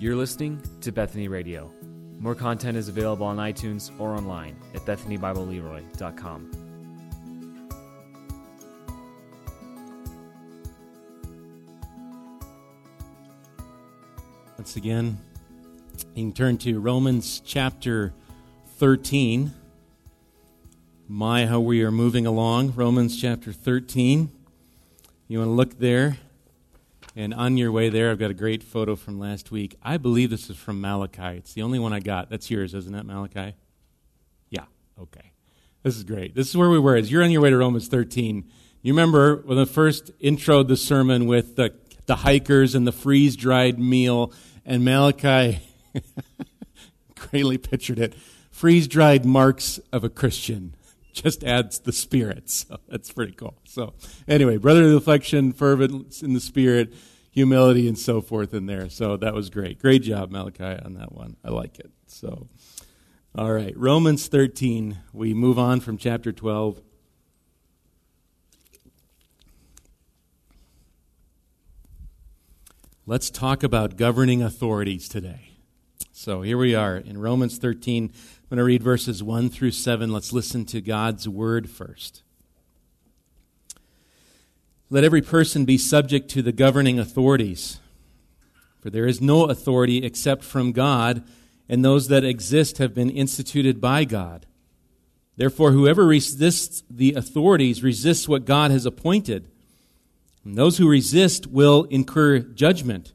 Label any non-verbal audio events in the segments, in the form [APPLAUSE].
You're listening to Bethany Radio. More content is available on iTunes or online at BethanyBibleLeroy.com. Once again, you can turn to Romans chapter 13. My, how we are moving along. Romans chapter 13. You want to look there? And on your way there, I've got a great photo from last week. I believe this is from Malachi. It's the only one I got. That's yours, isn't it, Malachi? Yeah, okay. This is great. This is where we were. As you're on your way to Romans 13, you remember when the first intro the sermon with the, the hikers and the freeze dried meal, and Malachi [LAUGHS] greatly pictured it freeze dried marks of a Christian just adds the spirit. [LAUGHS] So that's pretty cool. So anyway, brotherly affection, fervent in the spirit, humility, and so forth in there. So that was great. Great job, Malachi, on that one. I like it. So, all right, Romans 13. We move on from chapter 12. Let's talk about governing authorities today. So here we are in Romans 13. I'm going to read verses 1 through 7. Let's listen to God's word first. Let every person be subject to the governing authorities, for there is no authority except from God, and those that exist have been instituted by God. Therefore, whoever resists the authorities resists what God has appointed. And those who resist will incur judgment.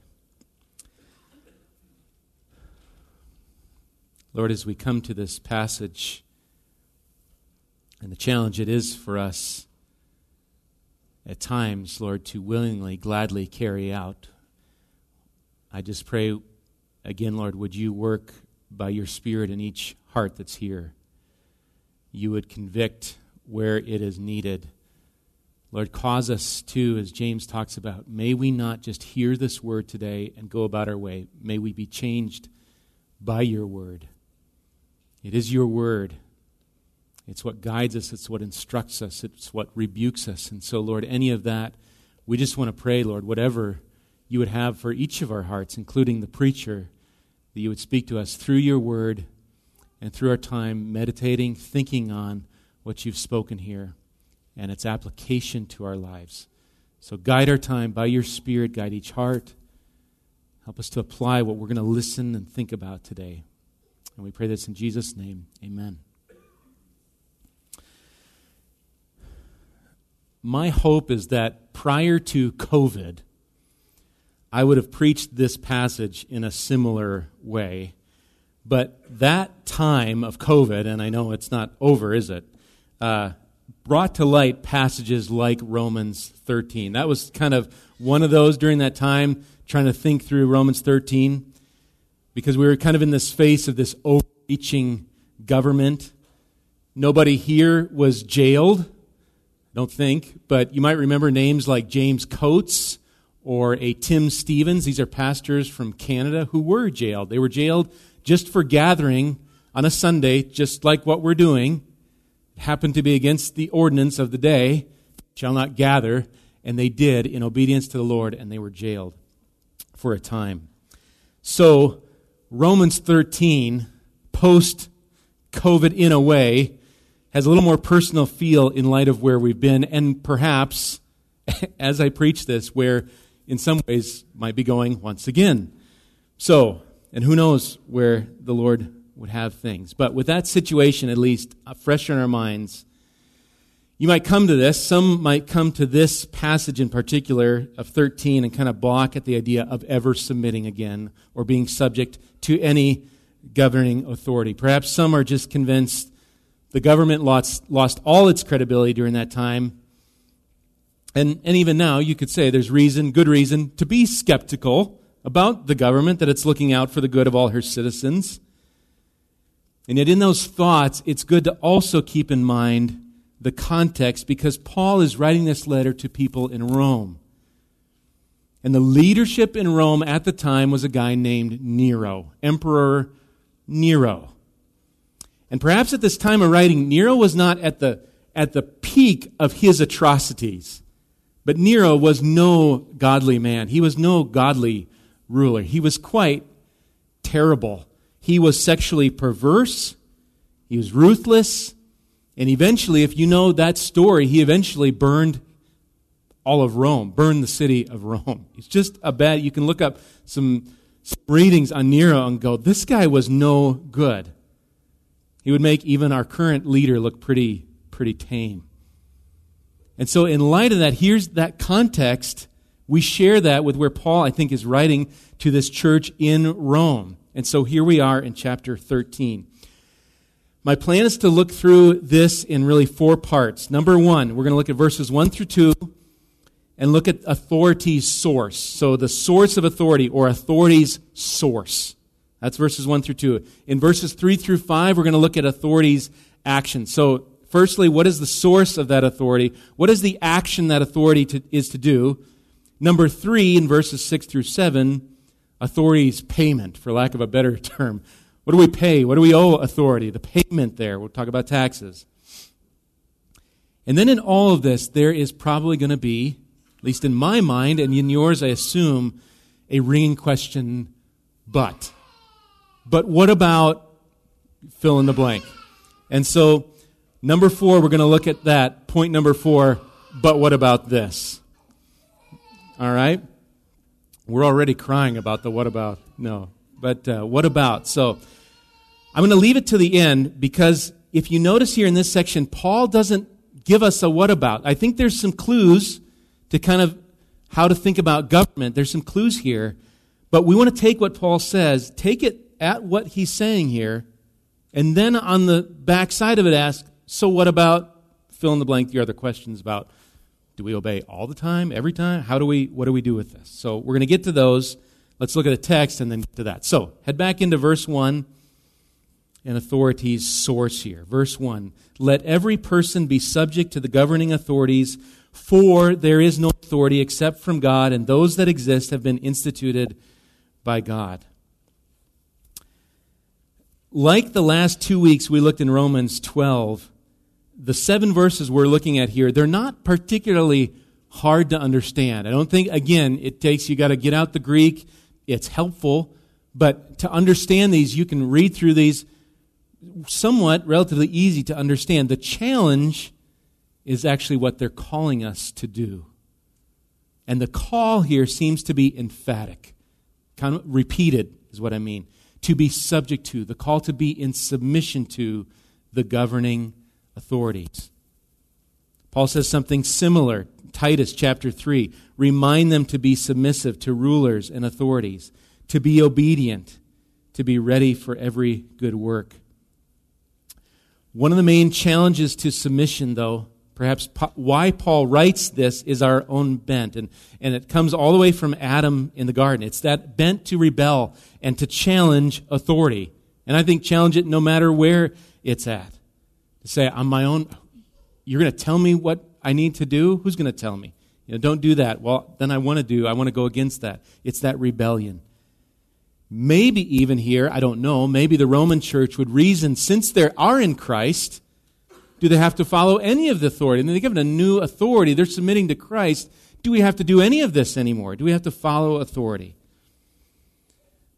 Lord, as we come to this passage, and the challenge it is for us at times, Lord, to willingly, gladly carry out. I just pray again, Lord, would you work by your Spirit in each heart that's here? You would convict where it is needed. Lord, cause us to, as James talks about, may we not just hear this word today and go about our way. May we be changed by your word. It is your word it's what guides us, it's what instructs us, it's what rebukes us. And so, Lord, any of that, we just want to pray, Lord, whatever you would have for each of our hearts, including the preacher, that you would speak to us through your word and through our time meditating, thinking on what you've spoken here and its application to our lives. So, guide our time by your Spirit, guide each heart. Help us to apply what we're going to listen and think about today. And we pray this in Jesus' name. Amen. my hope is that prior to COVID, I would have preached this passage in a similar way. But that time of COVID, and I know it's not over, is it? Uh, brought to light passages like Romans 13. That was kind of one of those during that time, trying to think through Romans 13, because we were kind of in this face of this overreaching government. Nobody here was jailed don't think, but you might remember names like James Coates or a Tim Stephens. These are pastors from Canada who were jailed. They were jailed just for gathering on a Sunday, just like what we're doing. It happened to be against the ordinance of the day, shall not gather, and they did in obedience to the Lord, and they were jailed for a time. So, Romans 13, post COVID in a way, has a little more personal feel in light of where we've been, and perhaps, [LAUGHS] as I preach this, where in some ways might be going once again. So, And who knows where the Lord would have things. But with that situation, at least, uh, fresh in our minds, you might come to this. Some might come to this passage in particular of 13 and kind of balk at the idea of ever submitting again or being subject to any governing authority. Perhaps some are just convinced the government lost, lost all its credibility during that time. And, and even now, you could say there's reason, good reason, to be skeptical about the government, that it's looking out for the good of all her citizens. And yet, in those thoughts, it's good to also keep in mind the context because Paul is writing this letter to people in Rome. And the leadership in Rome at the time was a guy named Nero, Emperor Nero. And perhaps at this time of writing, Nero was not at the, at the peak of his atrocities. But Nero was no godly man. He was no godly ruler. He was quite terrible. He was sexually perverse. He was ruthless. And eventually, if you know that story, he eventually burned all of Rome, burned the city of Rome. It's just a bad, you can look up some, some readings on Nero and go, this guy was no good. He would make even our current leader look pretty, pretty tame. And so, in light of that, here's that context. We share that with where Paul, I think, is writing to this church in Rome. And so here we are in chapter 13. My plan is to look through this in really four parts. Number one, we're going to look at verses 1 through 2 and look at authority's source. So the source of authority or authority's source. That's verses 1 through 2. In verses 3 through 5, we're going to look at authority's action. So, firstly, what is the source of that authority? What is the action that authority to, is to do? Number 3, in verses 6 through 7, authority's payment, for lack of a better [LAUGHS] term. What do we pay? What do we owe authority? The payment there. We'll talk about taxes. And then in all of this, there is probably going to be, at least in my mind and in yours, I assume, a ringing question, but. But what about fill in the blank? And so, number four, we're going to look at that. Point number four, but what about this? All right? We're already crying about the what about. No. But uh, what about? So I'm going to leave it to the end because if you notice here in this section, Paul doesn't give us a what about. I think there's some clues to kind of how to think about government. There's some clues here. But we want to take what Paul says, take it at what he's saying here, and then on the back side of it ask, so what about fill in the blank your other questions about do we obey all the time, every time? How do we what do we do with this? So we're going to get to those. Let's look at the text and then to that. So, head back into verse 1 and authorities source here. Verse 1 Let every person be subject to the governing authorities, for there is no authority except from God, and those that exist have been instituted by God. Like the last two weeks we looked in Romans 12, the seven verses we're looking at here, they're not particularly hard to understand. I don't think, again, it takes, you got to get out the Greek it's helpful, but to understand these, you can read through these somewhat relatively easy to understand. The challenge is actually what they're calling us to do. And the call here seems to be emphatic, kind of repeated, is what I mean. To be subject to, the call to be in submission to the governing authorities. Paul says something similar Titus chapter 3. Remind them to be submissive to rulers and authorities, to be obedient, to be ready for every good work. One of the main challenges to submission, though, perhaps why Paul writes this is our own bent. And, and it comes all the way from Adam in the garden. It's that bent to rebel and to challenge authority. And I think challenge it no matter where it's at. To say, I'm my own, you're going to tell me what I need to do, who's going to tell me? You know, don't do that. Well, then I want to do, I want to go against that. It's that rebellion. Maybe even here, I don't know, maybe the Roman church would reason since they are in Christ, do they have to follow any of the authority? And they're given a new authority, they're submitting to Christ. Do we have to do any of this anymore? Do we have to follow authority?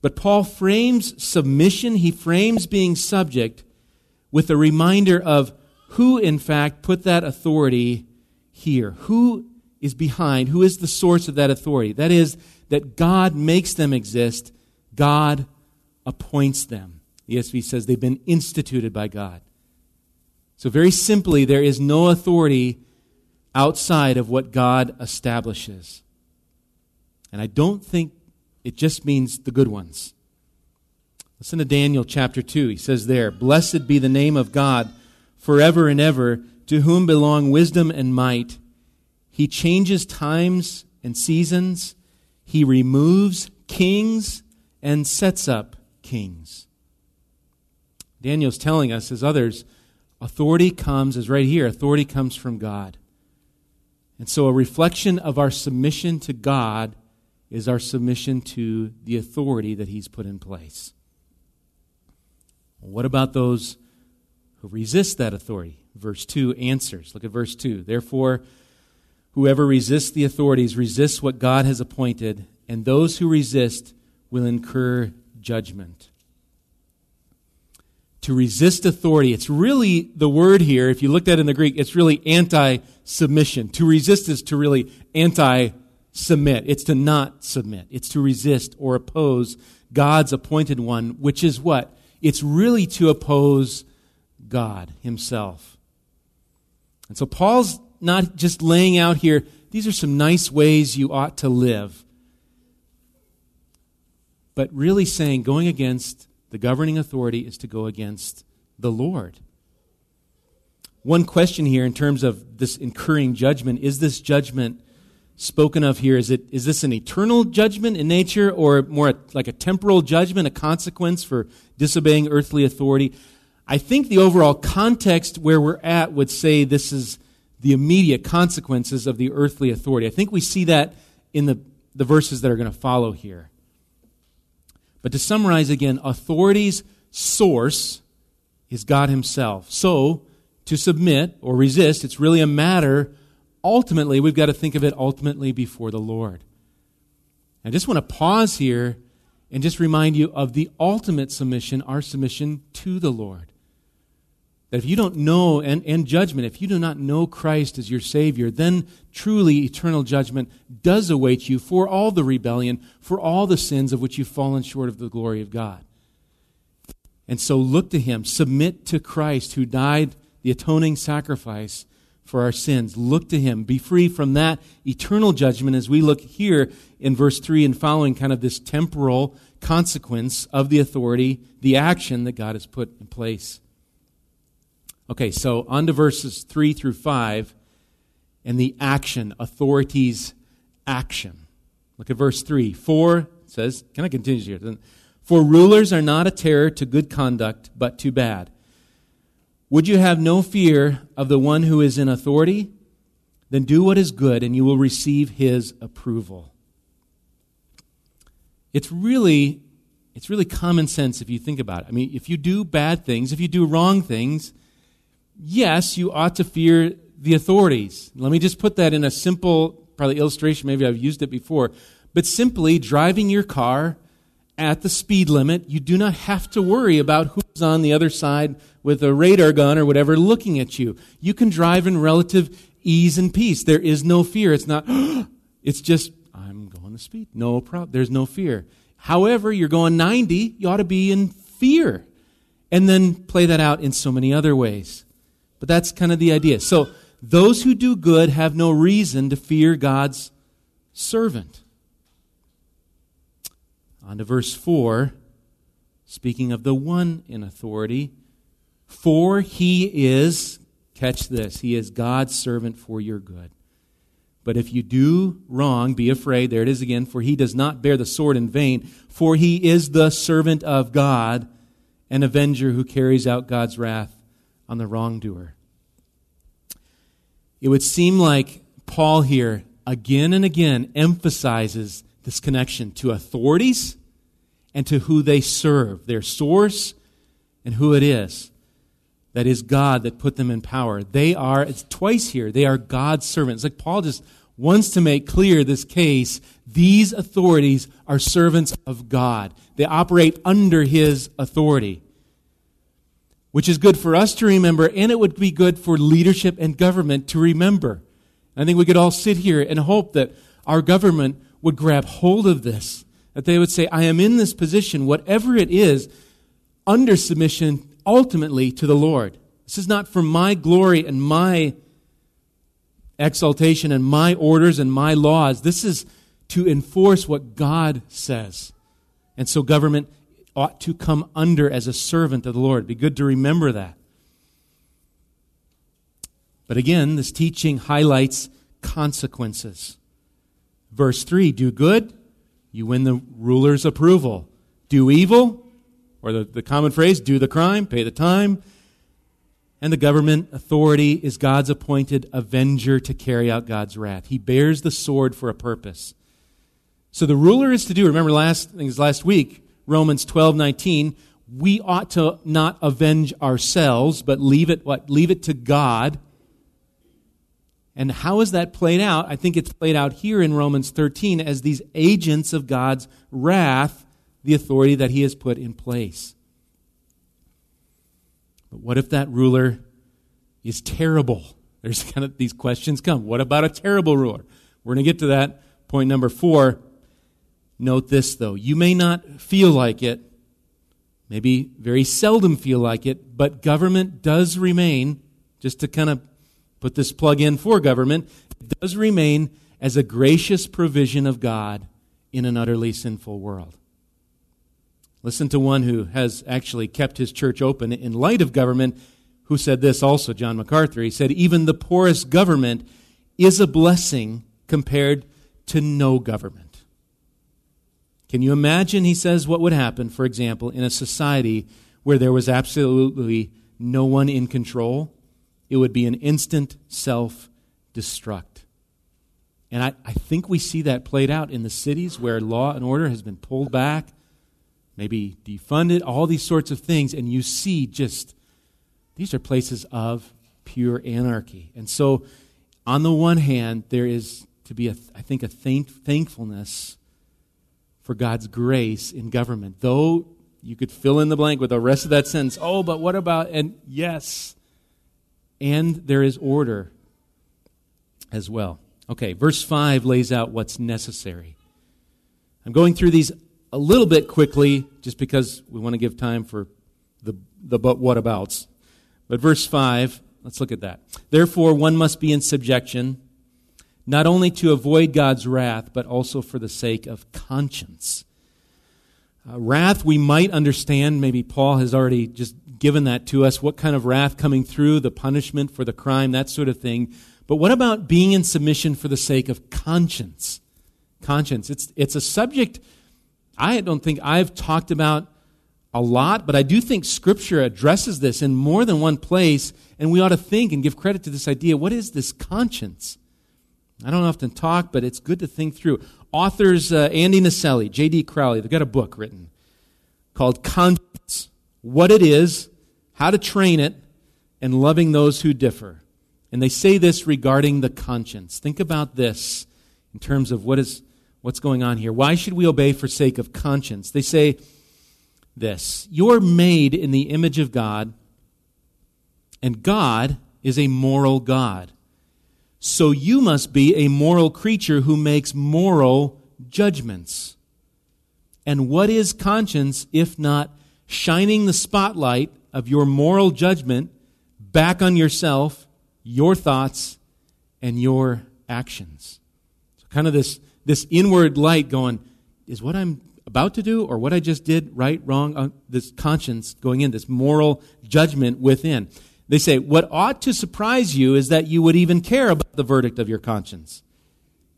But Paul frames submission, he frames being subject with a reminder of who, in fact, put that authority here? Who is behind? Who is the source of that authority? That is, that God makes them exist. God appoints them. The ESV says they've been instituted by God. So, very simply, there is no authority outside of what God establishes. And I don't think it just means the good ones. Listen to Daniel chapter 2. He says there, Blessed be the name of God forever and ever, to whom belong wisdom and might. He changes times and seasons. He removes kings and sets up kings. Daniel's telling us, as others, authority comes, as right here, authority comes from God. And so a reflection of our submission to God is our submission to the authority that He's put in place. What about those who resist that authority? Verse 2 answers. Look at verse 2. Therefore, whoever resists the authorities resists what God has appointed, and those who resist will incur judgment. To resist authority, it's really the word here, if you looked at it in the Greek, it's really anti submission. To resist is to really anti submit. It's to not submit. It's to resist or oppose God's appointed one, which is what? It's really to oppose God Himself. And so Paul's not just laying out here, these are some nice ways you ought to live, but really saying going against the governing authority is to go against the Lord. One question here in terms of this incurring judgment is this judgment spoken of here is it is this an eternal judgment in nature or more like a temporal judgment a consequence for disobeying earthly authority I think the overall context where we're at would say this is the immediate consequences of the earthly authority. I think we see that in the, the verses that are going to follow here. But to summarize again, authority's source is God Himself. So, to submit or resist, it's really a matter, ultimately, we've got to think of it ultimately before the Lord. I just want to pause here and just remind you of the ultimate submission, our submission to the Lord. That if you don't know, and, and judgment, if you do not know Christ as your Savior, then truly eternal judgment does await you for all the rebellion, for all the sins of which you've fallen short of the glory of God. And so look to Him, submit to Christ who died the atoning sacrifice for our sins. Look to Him. Be free from that eternal judgment as we look here in verse 3 and following, kind of this temporal consequence of the authority, the action that God has put in place. Okay, so on to verses 3 through 5 and the action, authorities' action. Look at verse 3. For, says, can I continue here? For rulers are not a terror to good conduct, but to bad. Would you have no fear of the one who is in authority? Then do what is good, and you will receive his approval. It's really, it's really common sense if you think about it. I mean, if you do bad things, if you do wrong things, yes, you ought to fear the authorities. Let me just put that in a simple, probably illustration, maybe I've used it before. But simply driving your car at the speed limit, you do not have to worry about who's on the other side with a radar gun or whatever looking at you. You can drive in relative ease and peace. There is no fear. It's not, [GASPS] it's just, I'm going to speed. No problem. There's no fear. However, you're going 90, you ought to be in fear. And then play that out in so many other ways. But that's kind of the idea. So, those who do good have no reason to fear God's servant. On to verse 4, speaking of the one in authority. For he is, catch this, he is God's servant for your good. But if you do wrong, be afraid. There it is again. For he does not bear the sword in vain, for he is the servant of God, an avenger who carries out God's wrath on the wrongdoer. It would seem like Paul here again and again emphasizes this connection to authorities and to who they serve, their source and who it is. That is God that put them in power. They are, it's twice here, they are God's servants. Like Paul just wants to make clear this case. These authorities are servants of God. They operate under his authority which is good for us to remember, and it would be good for leadership and government to remember. I think we could all sit here and hope that our government would grab hold of this, That they would say, I am in this position, whatever it is, under submission ultimately to the Lord. This is not for my glory and my exaltation and my orders and my laws. This is to enforce what God says. And so government ought to come under as a servant of the Lord. Be good to remember that. But again, this teaching highlights consequences. Verse 3 Do good, you win the ruler's approval. Do evil, or the, the common phrase, do the crime, pay the time. And the government authority is God's appointed avenger to carry out God's wrath. He bears the sword for a purpose. So the ruler is to do, remember last things last week, Romans 12, 19, we ought to not avenge ourselves, but leave it what? Leave it to God and how is that played out? I think it's played out here in Romans 13 as these agents of God's wrath, the authority that he has put in place. But what if that ruler is terrible? There's [LAUGHS] kind of these questions come. What about a terrible ruler? We're going to get to that. Point number four. Note this, though. You may not feel like it, maybe very seldom feel like it, but government does remain, just to kind of put this plug in for government, it does remain as a gracious provision of God in an utterly sinful world. Listen to one who has actually kept his church open in light of government, who said this also, John MacArthur. He said, Even the poorest government is a blessing compared to no government. Can you imagine, he says, what would happen, for example, in a society where there was absolutely no one in control? it would be an instant self destruct. And I, I think we see that played out in the cities where law and order has been pulled back, maybe defunded, all these sorts of things. And you see just, these are places of pure anarchy. And so, on the one hand, there is to be, a, I think, a thank, thankfulness for God's grace in government. Though you could fill in the blank with the rest of that sentence, oh, but what about, and yes, and there is order as well. Okay, verse 5 lays out what's necessary. I'm going through these a little bit quickly just because we want to give time for the, the but what abouts. But verse 5, let's look at that. Therefore, one must be in subjection, not only to avoid God's wrath, but also for the sake of conscience. Uh, wrath we might understand. Maybe Paul has already just given that to us. What kind of wrath coming through, the punishment for the crime, that sort of thing. But what about being in submission for the sake of conscience? Conscience. It's, it's a subject I don't think I've talked about a lot, but I do think Scripture addresses this in more than one place, and we ought to think and give credit to this idea. What is this conscience? I don't often talk, but it's good to think through. Authors uh, Andy Naselli, J.D. Crowley, they've got a book written called Conscience What It Is, how to train it, and loving those who differ. And they say this regarding the conscience. Think about this in terms of what is what's going on here. Why should we obey for sake of conscience? They say this You're made in the image of God, and God is a moral God. So you must be a moral creature who makes moral judgments. And what is conscience if not shining the spotlight of your moral judgment back on yourself, your thoughts, and your actions. So, kind of this, this inward light going, is what I'm about to do or what I just did right, wrong? Uh, this conscience going in, this moral judgment within. They say, what ought to surprise you is that you would even care about the verdict of your conscience.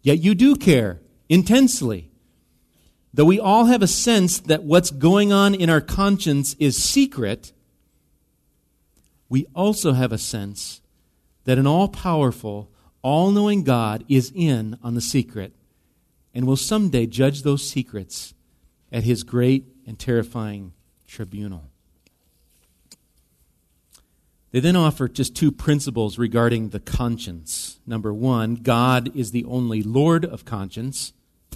Yet you do care intensely. Though we all have a sense that what's going on in our conscience is secret, we also have a sense that an all powerful, all knowing God is in on the secret and will someday judge those secrets at his great and terrifying tribunal. They then offer just two principles regarding the conscience. Number one, God is the only Lord of conscience.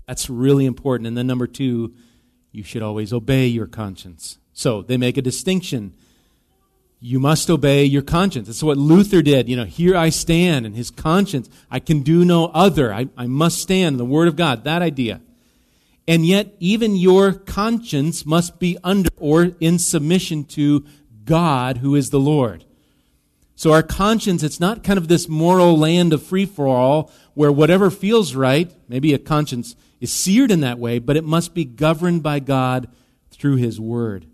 That's really important. And then number two, you should always obey your conscience. So they make a distinction you must obey your conscience. That's what Luther did. You know, here I stand in his conscience. I can do no other. I, I must stand in the Word of God. That idea. And yet, even your conscience must be under or in submission to God, who is the Lord. So our conscience, it's not kind of this moral land of free for all where whatever feels right, maybe a conscience is seared in that way, but it must be governed by God through His Word.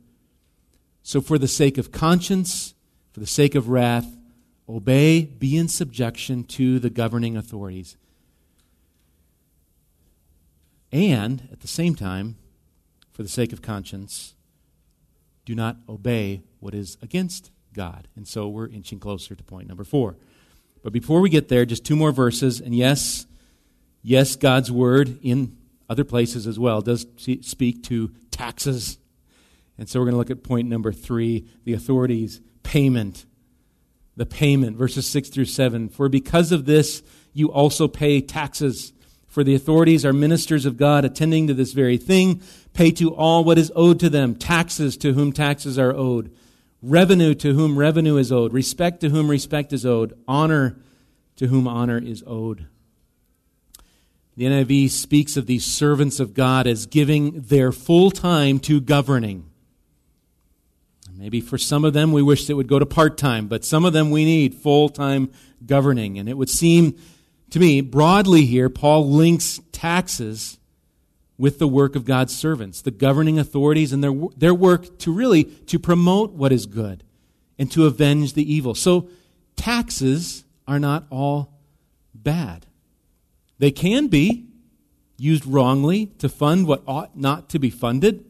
So for the sake of conscience, for the sake of wrath, obey, be in subjection to the governing authorities. And at the same time, for the sake of conscience, do not obey what is against God. And so we're inching closer to point number four. But before we get there, just two more verses. And yes, yes, God's word in other places as well does speak to taxes. And so we're going to look at point number three the authorities' payment. The payment, verses 6 through 7. For because of this, you also pay taxes. For the authorities are ministers of God, attending to this very thing. Pay to all what is owed to them, taxes to whom taxes are owed revenue to whom revenue is owed, respect to whom respect is owed, honor to whom honor is owed. The NIV speaks of these servants of God as giving their full time to governing. Maybe for some of them we wish it would go to part time, but some of them we need full time governing. And it would seem to me, broadly here, Paul links taxes with the work of God's servants, the governing authorities and their, their work to really to promote what is good and to avenge the evil. So taxes are not all bad. They can be used wrongly to fund what ought not to be funded.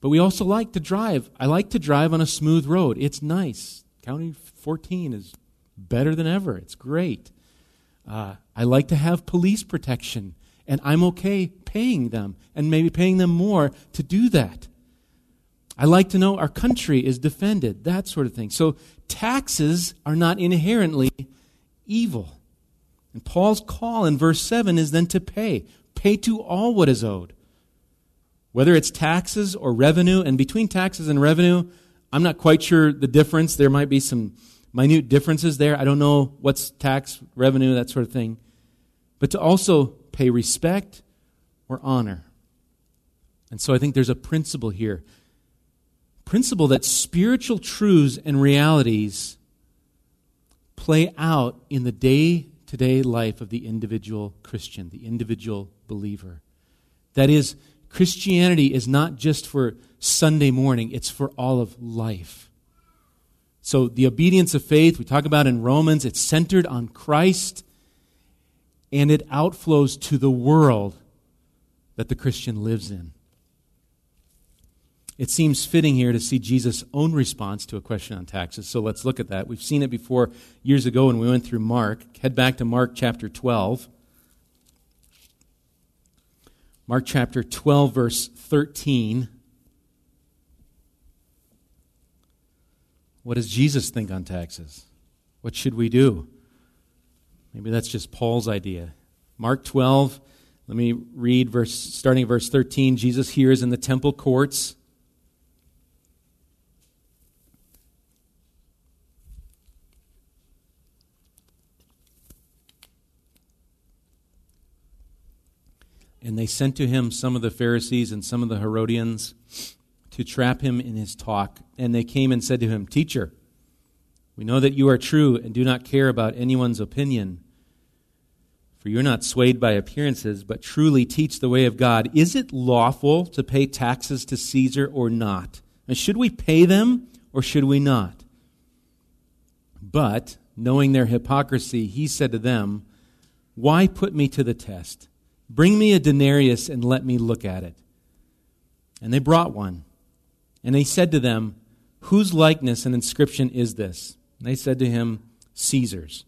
But we also like to drive. I like to drive on a smooth road. It's nice. County 14 is better than ever. It's great. Uh, I like to have police protection and I'm okay paying them and maybe paying them more to do that. I like to know our country is defended, that sort of thing. So taxes are not inherently evil. And Paul's call in verse 7 is then to pay. Pay to all what is owed. Whether it's taxes or revenue, and between taxes and revenue, I'm not quite sure the difference. There might be some minute differences there. I don't know what's tax, revenue, that sort of thing. But to also pay respect or honor. And so I think there's a principle here. Principle that spiritual truths and realities play out in the day to day life of the individual Christian, the individual believer. That is, Christianity is not just for Sunday morning, it's for all of life. So, the obedience of faith, we talk about in Romans, it's centered on Christ and it outflows to the world that the Christian lives in. It seems fitting here to see Jesus' own response to a question on taxes. So let's look at that. We've seen it before years ago when we went through Mark. Head back to Mark chapter 12. Mark chapter 12, verse 13. What does Jesus think on taxes? What should we do? Maybe that's just Paul's idea. Mark 12, let me read verse starting verse 13. Jesus here is in the temple courts. And they sent to him some of the Pharisees and some of the Herodians to trap him in his talk. And they came and said to him, Teacher, we know that you are true and do not care about anyone's opinion. For you're not swayed by appearances, but truly teach the way of God. Is it lawful to pay taxes to Caesar or not? And should we pay them or should we not? But, knowing their hypocrisy, he said to them, Why put me to the test? Bring me a denarius and let me look at it. And they brought one. And he said to them, Whose likeness and inscription is this? And they said to him, Caesar's.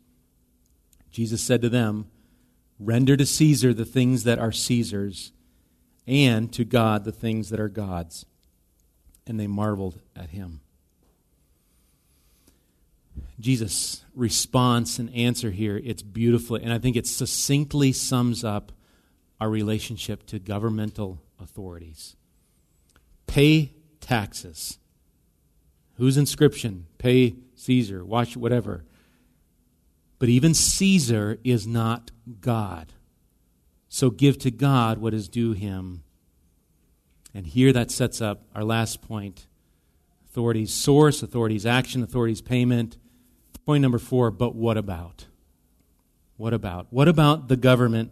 Jesus said to them, Render to Caesar the things that are Caesar's, and to God the things that are God's. And they marveled at him. Jesus' response and answer here, it's beautifully, and I think it succinctly sums up our relationship to governmental authorities. Pay taxes. Whose inscription? Pay Caesar, watch whatever. But even Caesar is not God. So give to God what is due him. And here that sets up our last point authorities source, authorities action, authorities payment. Point number four, but what about? What about? What about the government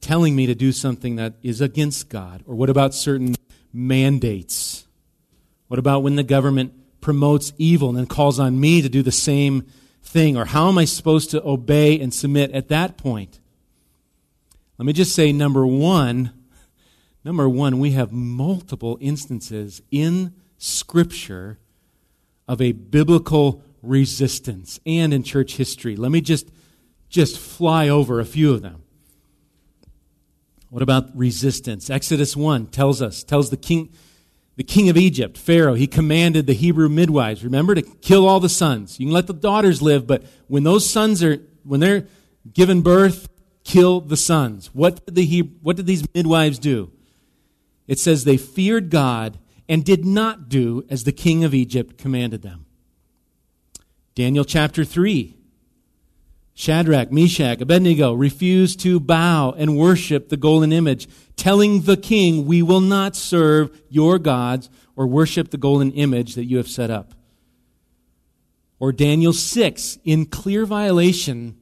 telling me to do something that is against God? Or what about certain mandates? What about when the government promotes evil and then calls on me to do the same thing? Or how am I supposed to obey and submit at that point? Let me just say number one, number one, we have multiple instances in Scripture of a biblical resistance and in church history. Let me just just fly over a few of them. What about resistance? Exodus 1 tells us, tells the king, the king of Egypt, Pharaoh, he commanded the Hebrew midwives, remember, to kill all the sons. You can let the daughters live, but when those sons are, when they're given birth, kill the sons. What did, the, Hebrew, what did these midwives do? It says they feared God and did not do as the king of Egypt commanded them. Daniel chapter 3 Shadrach, Meshach, Abednego refused to bow and worship the golden image, telling the king, We will not serve your gods or worship the golden image that you have set up. Or Daniel 6, in clear violation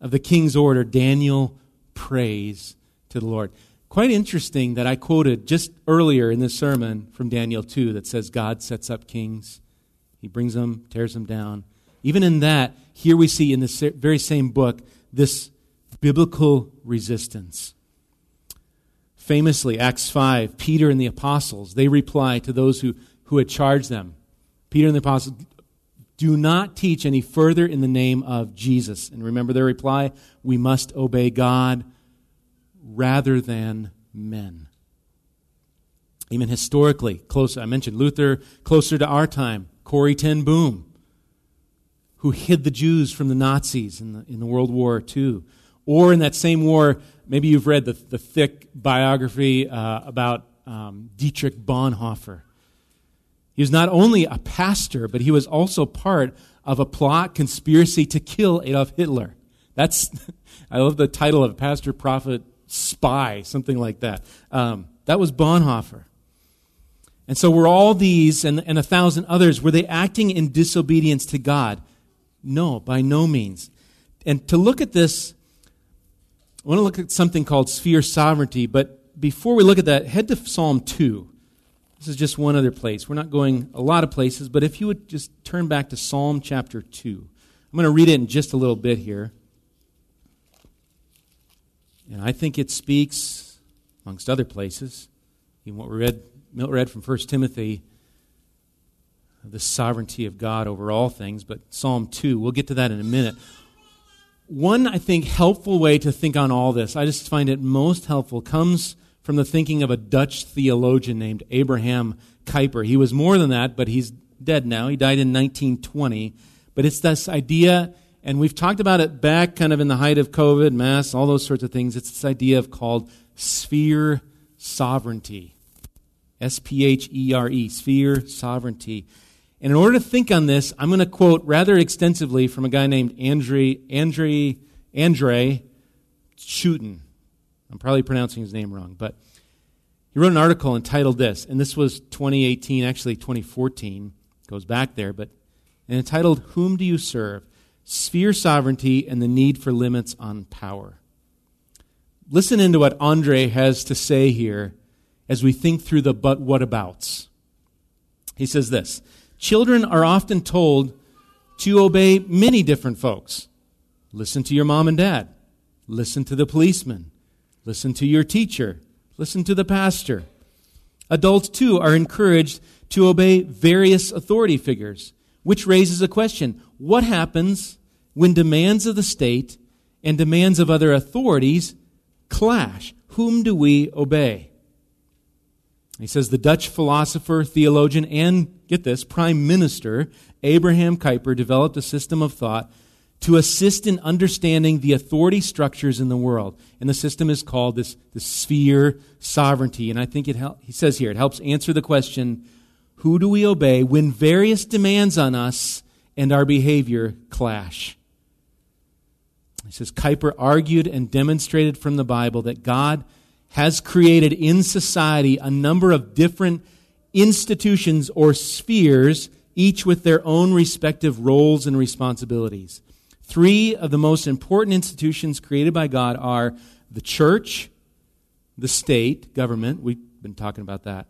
of the king's order, Daniel prays to the Lord. Quite interesting that I quoted just earlier in this sermon from Daniel 2 that says God sets up kings, he brings them, tears them down. Even in that, here we see in this very same book this biblical resistance. Famously, Acts 5, Peter and the apostles, they reply to those who, who had charged them. Peter and the apostles, do not teach any further in the name of Jesus. And remember their reply? We must obey God rather than men. Even historically, close, I mentioned Luther, closer to our time, Corrie ten Boom who hid the Jews from the Nazis in the, in the World War II. Or in that same war, maybe you've read the, the thick biography uh, about um, Dietrich Bonhoeffer. He was not only a pastor, but he was also part of a plot conspiracy to kill Adolf Hitler. That's, [LAUGHS] I love the title of pastor, prophet, spy, something like that. Um, that was Bonhoeffer. And so were all these and, and a thousand others, were they acting in disobedience to God? No, by no means. And to look at this, I want to look at something called sphere sovereignty, but before we look at that, head to Psalm 2. This is just one other place. We're not going a lot of places, but if you would just turn back to Psalm chapter 2. I'm going to read it in just a little bit here. And I think it speaks, amongst other places, even what we read, read from 1 Timothy, the sovereignty of God over all things, but Psalm 2, we'll get to that in a minute. One, I think, helpful way to think on all this, I just find it most helpful, comes from the thinking of a Dutch theologian named Abraham Kuyper. He was more than that, but he's dead now. He died in 1920. But it's this idea, and we've talked about it back kind of in the height of COVID, mass, all those sorts of things. It's this idea of called sphere sovereignty. S P H E R E, sphere sovereignty. And in order to think on this, I'm going to quote rather extensively from a guy named Andre, Andre, Andre Schutten. I'm probably pronouncing his name wrong, but he wrote an article entitled this, and this was 2018, actually 2014, goes back there, but and entitled Whom Do You Serve? Sphere Sovereignty and the Need for Limits on Power. Listen into what Andre has to say here as we think through the but what abouts. He says this Children are often told to obey many different folks. Listen to your mom and dad. Listen to the policeman. Listen to your teacher. Listen to the pastor. Adults, too, are encouraged to obey various authority figures, which raises a question what happens when demands of the state and demands of other authorities clash? Whom do we obey? He says the Dutch philosopher, theologian, and, get this, prime minister, Abraham Kuyper, developed a system of thought to assist in understanding the authority structures in the world. And the system is called this, the sphere sovereignty. And I think it hel- he says here, it helps answer the question who do we obey when various demands on us and our behavior clash? He says Kuyper argued and demonstrated from the Bible that God has created in society a number of different institutions or spheres, each with their own respective roles and responsibilities. Three of the most important institutions created by God are the church, the state, government, we've been talking about that,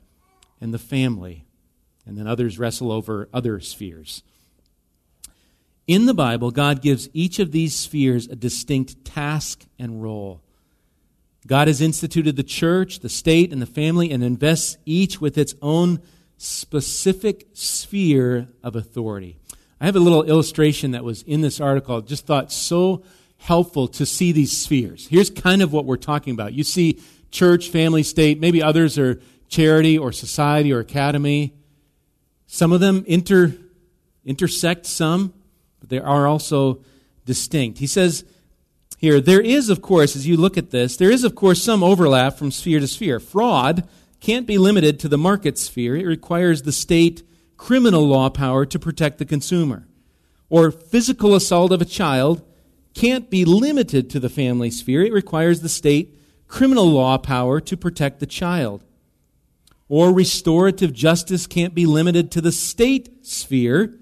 and the family. And then others wrestle over other spheres. In the Bible, God gives each of these spheres a distinct task and role. God has instituted the church, the state, and the family and invests each with its own specific sphere of authority. I have a little illustration that was in this article. I just thought so helpful to see these spheres. Here's kind of what we're talking about. You see church, family, state, maybe others are charity or society or academy. Some of them inter, intersect some, but they are also distinct. He says, here. There is, of course, as you look at this, there is, of course, some overlap from sphere to sphere. Fraud can't be limited to the market sphere, it requires the state criminal law power to protect the consumer. Or physical assault of a child can't be limited to the family sphere, it requires the state criminal law power to protect the child. Or restorative justice can't be limited to the state sphere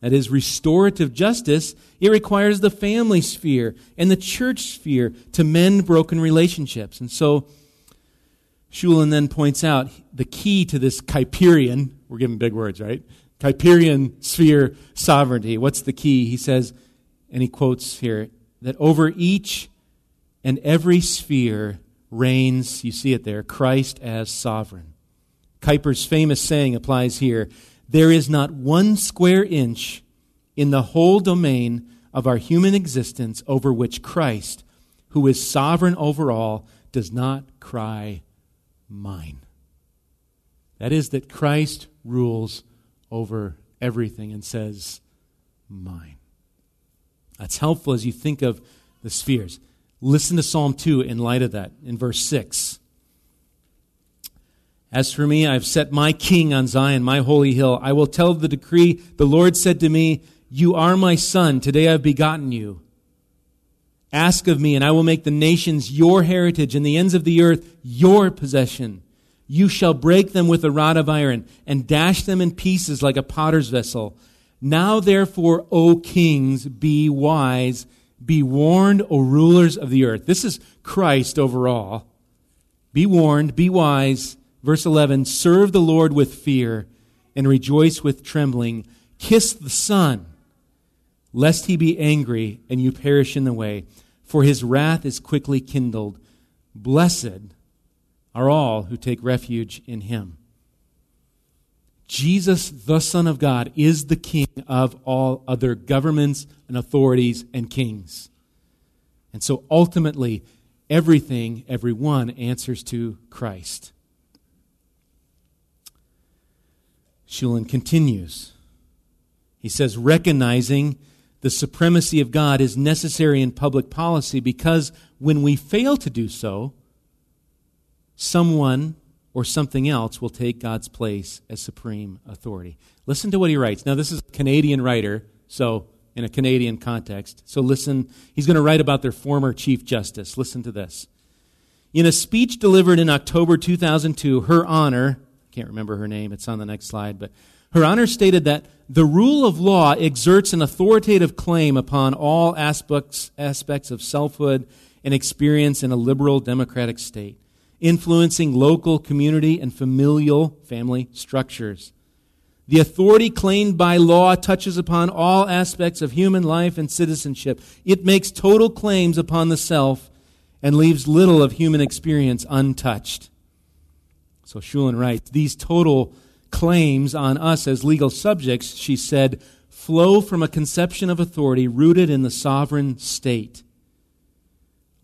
that is restorative justice, it requires the family sphere and the church sphere to mend broken relationships. And so, Schutten then points out the key to this Kuyperian, we're giving big words, right? Kuyperian sphere sovereignty. What's the key? He says, and he quotes here, that over each and every sphere reigns, you see it there, Christ as sovereign. Kuyper's famous saying applies here there is not one square inch in the whole domain of our human existence over which Christ, who is sovereign over all, does not cry, Mine. That is, that Christ rules over everything and says, Mine. That's helpful as you think of the spheres. Listen to Psalm 2 in light of that, in verse 6. As for me, I have set my king on Zion, my holy hill. I will tell the decree. The Lord said to me, You are my son. Today I have begotten you. Ask of me, and I will make the nations your heritage and the ends of the earth your possession. You shall break them with a rod of iron and dash them in pieces like a potter's vessel. Now therefore, O kings, be wise. Be warned, O rulers of the earth. This is Christ overall. Be warned, be wise Verse 11 Serve the Lord with fear and rejoice with trembling. Kiss the Son, lest he be angry and you perish in the way, for his wrath is quickly kindled. Blessed are all who take refuge in him. Jesus, the Son of God, is the King of all other governments and authorities and kings. And so ultimately, everything, everyone answers to Christ. Schutten continues. He says, recognizing the supremacy of God is necessary in public policy because when we fail to do so, someone or something else will take God's place as supreme authority. Listen to what he writes. Now, this is a Canadian writer, so in a Canadian context. So listen, he's going to write about their former Chief Justice. Listen to this. In a speech delivered in October 2002, Her Honor, can't remember her name, it's on the next slide, but her honor stated that the rule of law exerts an authoritative claim upon all aspects, aspects of selfhood and experience in a liberal democratic state, influencing local, community, and familial family structures. The authority claimed by law touches upon all aspects of human life and citizenship. It makes total claims upon the self and leaves little of human experience untouched. So Schutten writes, these total claims on us as legal subjects, she said, flow from a conception of authority rooted in the sovereign state.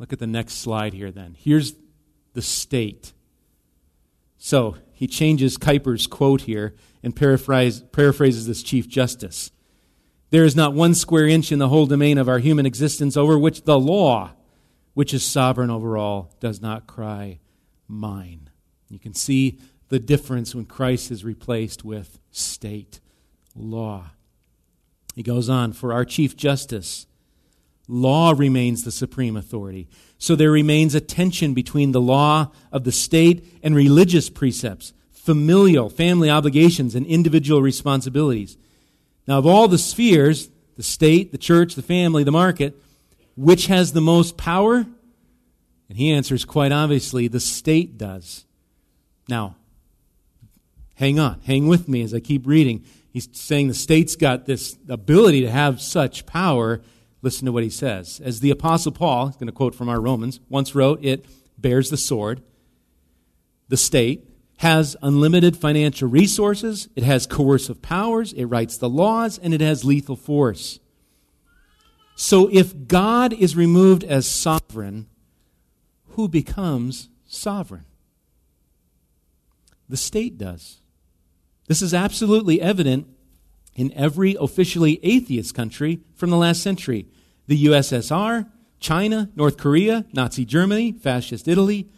Look at the next slide here then. Here's the state. So he changes Kuyper's quote here and paraphrases this Chief Justice. There is not one square inch in the whole domain of our human existence over which the law, which is sovereign over all, does not cry, Mine. You can see the difference when Christ is replaced with state law. He goes on, for our Chief Justice, Law remains the supreme authority. So there remains a tension between the law of the state and religious precepts, familial, family obligations, and individual responsibilities. Now, of all the spheres, the state, the church, the family, the market, which has the most power? And he answers quite obviously the state does. Now, hang on, hang with me as I keep reading. He's saying the state's got this ability to have such power. Listen to what he says. As the Apostle Paul, he's going to quote from our Romans, once wrote, it bears the sword. The state has unlimited financial resources, it has coercive powers, it writes the laws, and it has lethal force. So if God is removed as sovereign, who becomes sovereign? The state does. This is absolutely evident in every officially atheist country from the last century the USSR, China, North Korea, Nazi Germany, Fascist Italy.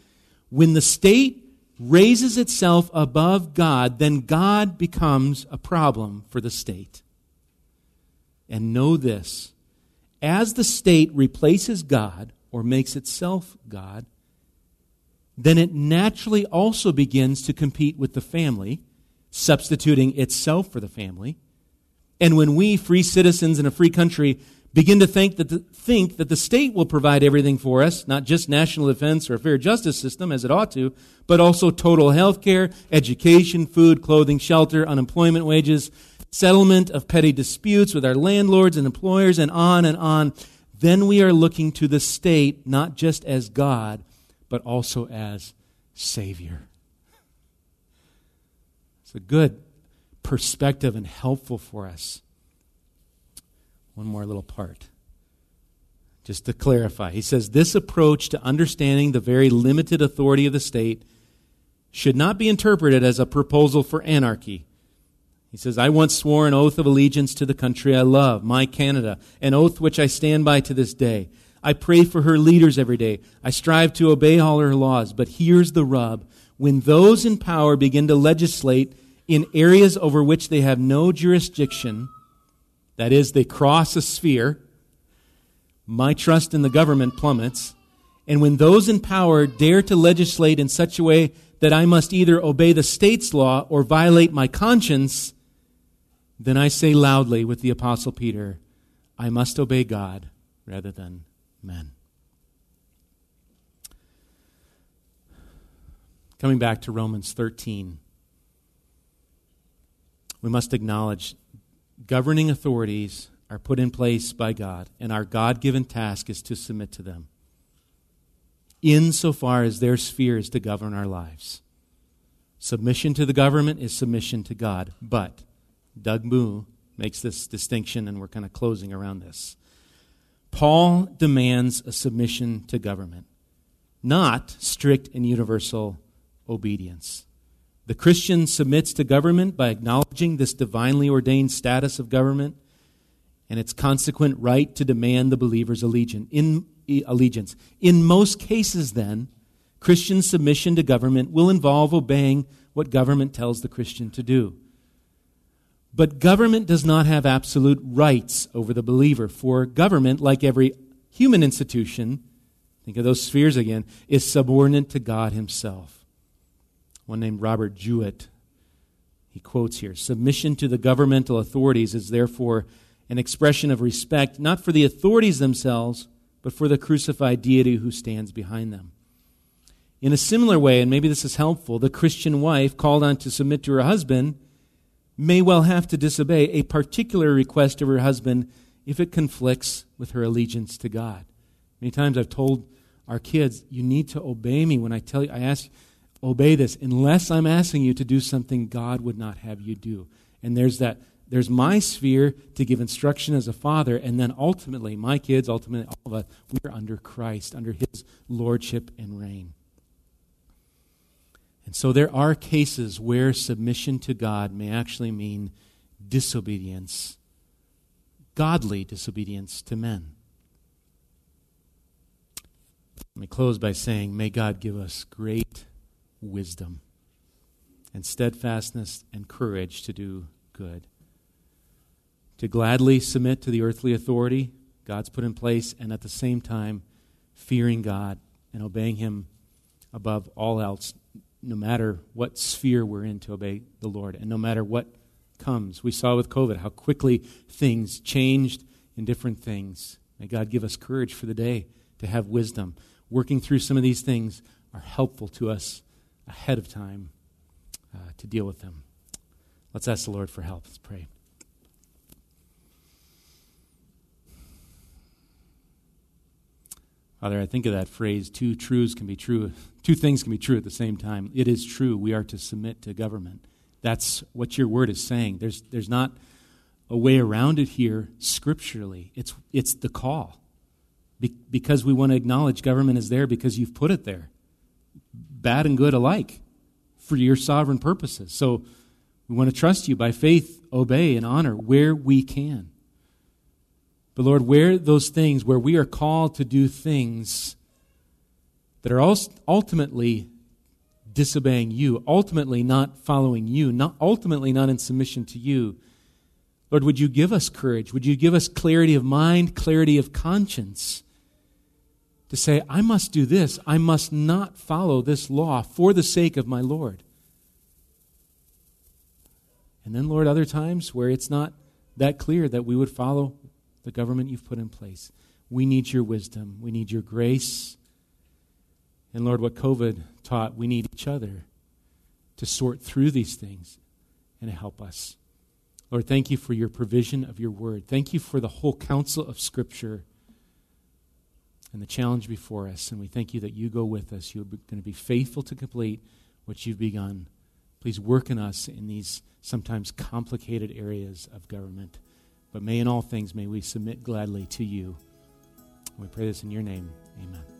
When the state raises itself above God, then God becomes a problem for the state. And know this as the state replaces God or makes itself God, then it naturally also begins to compete with the family, substituting itself for the family. And when we, free citizens in a free country, begin to think that, the, think that the state will provide everything for us, not just national defense or a fair justice system, as it ought to, but also total health care, education, food, clothing, shelter, unemployment wages, settlement of petty disputes with our landlords and employers, and on and on, then we are looking to the state not just as God, but also as Savior. It's a good perspective and helpful for us. One more little part. Just to clarify, he says this approach to understanding the very limited authority of the state should not be interpreted as a proposal for anarchy he says, I once swore an oath of allegiance to the country I love, my Canada, an oath which I stand by to this day. I pray for her leaders every day. I strive to obey all her laws. But here's the rub. When those in power begin to legislate in areas over which they have no jurisdiction, that is, they cross a sphere, my trust in the government plummets. And when those in power dare to legislate in such a way that I must either obey the state's law or violate my conscience, then I say loudly with the Apostle Peter, I must obey God rather than men. Coming back to Romans 13, we must acknowledge governing authorities are put in place by God, and our God given task is to submit to them insofar as their sphere is to govern our lives. Submission to the government is submission to God, but Doug Moo makes this distinction, and we're kind of closing around this. Paul demands a submission to government, not strict and universal obedience. The Christian submits to government by acknowledging this divinely ordained status of government and its consequent right to demand the believer's allegiance. In, most cases, then, Christian submission to government will involve obeying what government tells the Christian to do. But government does not have absolute rights over the believer, for government, like every human institution, think of those spheres again, is subordinate to God Himself. One named Robert Jewett, he quotes here Submission to the governmental authorities is therefore an expression of respect, not for the authorities themselves, but for the crucified deity who stands behind them. In a similar way, and maybe this is helpful, the Christian wife called on to submit to her husband may well have to disobey a particular request of her husband if it conflicts with her allegiance to God. Many times I've told our kids, you need to obey me when I tell you, I ask, obey this, unless I'm asking you to do something God would not have you do. And there's that, there's my sphere to give instruction as a father, and then ultimately, my kids, ultimately, all of us, we're under Christ, under his lordship and reign. And so there are cases where submission to God may actually mean disobedience, godly disobedience to men. Let me close by saying, may God give us great wisdom and steadfastness and courage to do good. To gladly submit to the earthly authority, God's put in place, and at the same time, fearing God and obeying Him above all else, no matter what sphere we're in, to obey the Lord, and no matter what comes. We saw with COVID how quickly things changed in different things. May God give us courage for the day to have wisdom. Working through some of these things are helpful to us ahead of time uh, to deal with them. Let's ask the Lord for help. Let's pray. Father, I think of that phrase two truths can be true, two things can be true at the same time. It is true. We are to submit to government. That's what your word is saying. There's, there's not a way around it here scripturally. It's, it's the call. Be, because we want to acknowledge government is there because you've put it there, bad and good alike, for your sovereign purposes. So we want to trust you by faith, obey, and honor where we can. But Lord, where those things, where we are called to do things that are ultimately disobeying you, ultimately not following you, not ultimately not in submission to you. Lord, would you give us courage? Would you give us clarity of mind, clarity of conscience to say, I must do this. I must not follow this law for the sake of my Lord. And then, Lord, other times where it's not that clear that we would follow the government you've put in place. We need your wisdom. We need your grace. And Lord, what COVID taught, we need each other to sort through these things and to help us. Lord, thank you for your provision of your word. Thank you for the whole counsel of Scripture and the challenge before us. And we thank you that you go with us. You're going to be faithful to complete what you've begun. Please work in us in these sometimes complicated areas of government. But may in all things, may we submit gladly to you. We pray this in your name. Amen.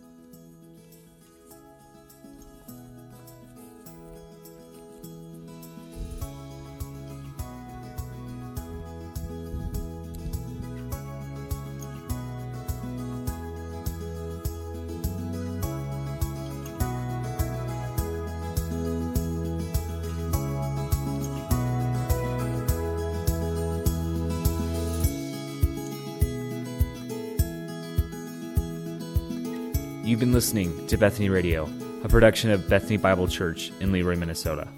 Listening to Bethany Radio, a production of Bethany Bible Church in LeRoy, Minnesota.